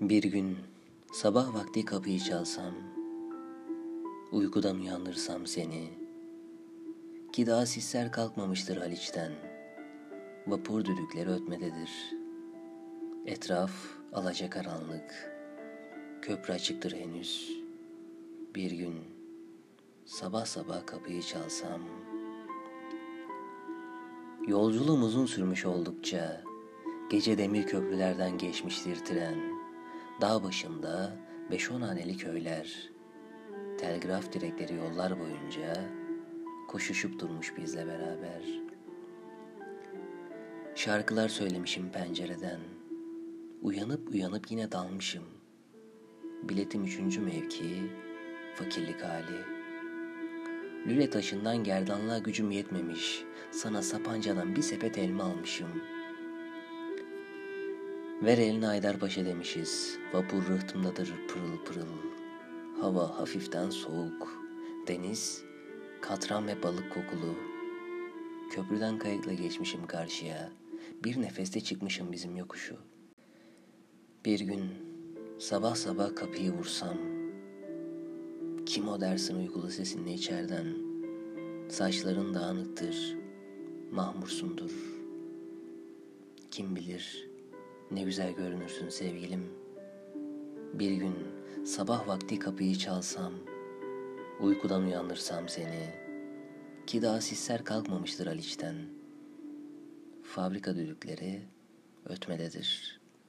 Bir gün sabah vakti kapıyı çalsam, uykudan uyandırsam seni, ki daha sisler kalkmamıştır Haliç'ten, vapur düdükleri ötmededir. Etraf alacakaranlık, köprü açıktır henüz. Bir gün sabah sabah kapıyı çalsam, Yolculuğum uzun sürmüş oldukça, gece demir köprülerden geçmiştir tren.'' Dağ başında beş on haneli köyler, telgraf direkleri yollar boyunca koşuşup durmuş bizle beraber. Şarkılar söylemişim pencereden, uyanıp uyanıp yine dalmışım. Biletim üçüncü mevki, fakirlik hali. Lüle taşından gerdanlığa gücüm yetmemiş, sana sapancadan bir sepet elma almışım.'' Ver elini Haydarpaşa demişiz. Vapur rıhtımdadır pırıl pırıl. Hava hafiften soğuk. Deniz katran ve balık kokulu. Köprüden kayıkla geçmişim karşıya. Bir nefeste çıkmışım bizim yokuşu. Bir gün sabah sabah kapıyı vursam. Kim o dersin uykulu sesinle içerden. Saçların dağınıktır. Mahmursundur. Kim bilir ne güzel görünürsün sevgilim. Bir gün sabah vakti kapıyı çalsam, uykudan uyandırsam seni, ki daha sisler kalkmamıştır Haliç'ten. Fabrika düdükleri ötmededir.''